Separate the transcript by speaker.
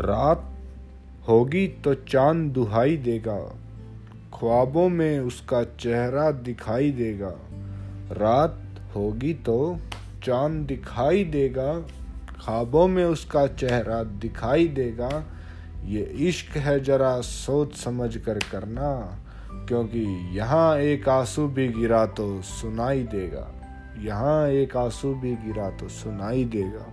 Speaker 1: रात होगी तो चाँद दुहाई देगा, ख्वाबों में उसका चेहरा दिखाई देगा। रात होगी तो चाँद दिखाई देगा, ख्वाबों में उसका चेहरा दिखाई देगा। ये इश्क है जरा सोच समझ कर करना, क्योंकि यहाँ एक आँसू भी गिरा तो सुनाई देगा। यहाँ एक आँसू भी गिरा तो सुनाई देगा।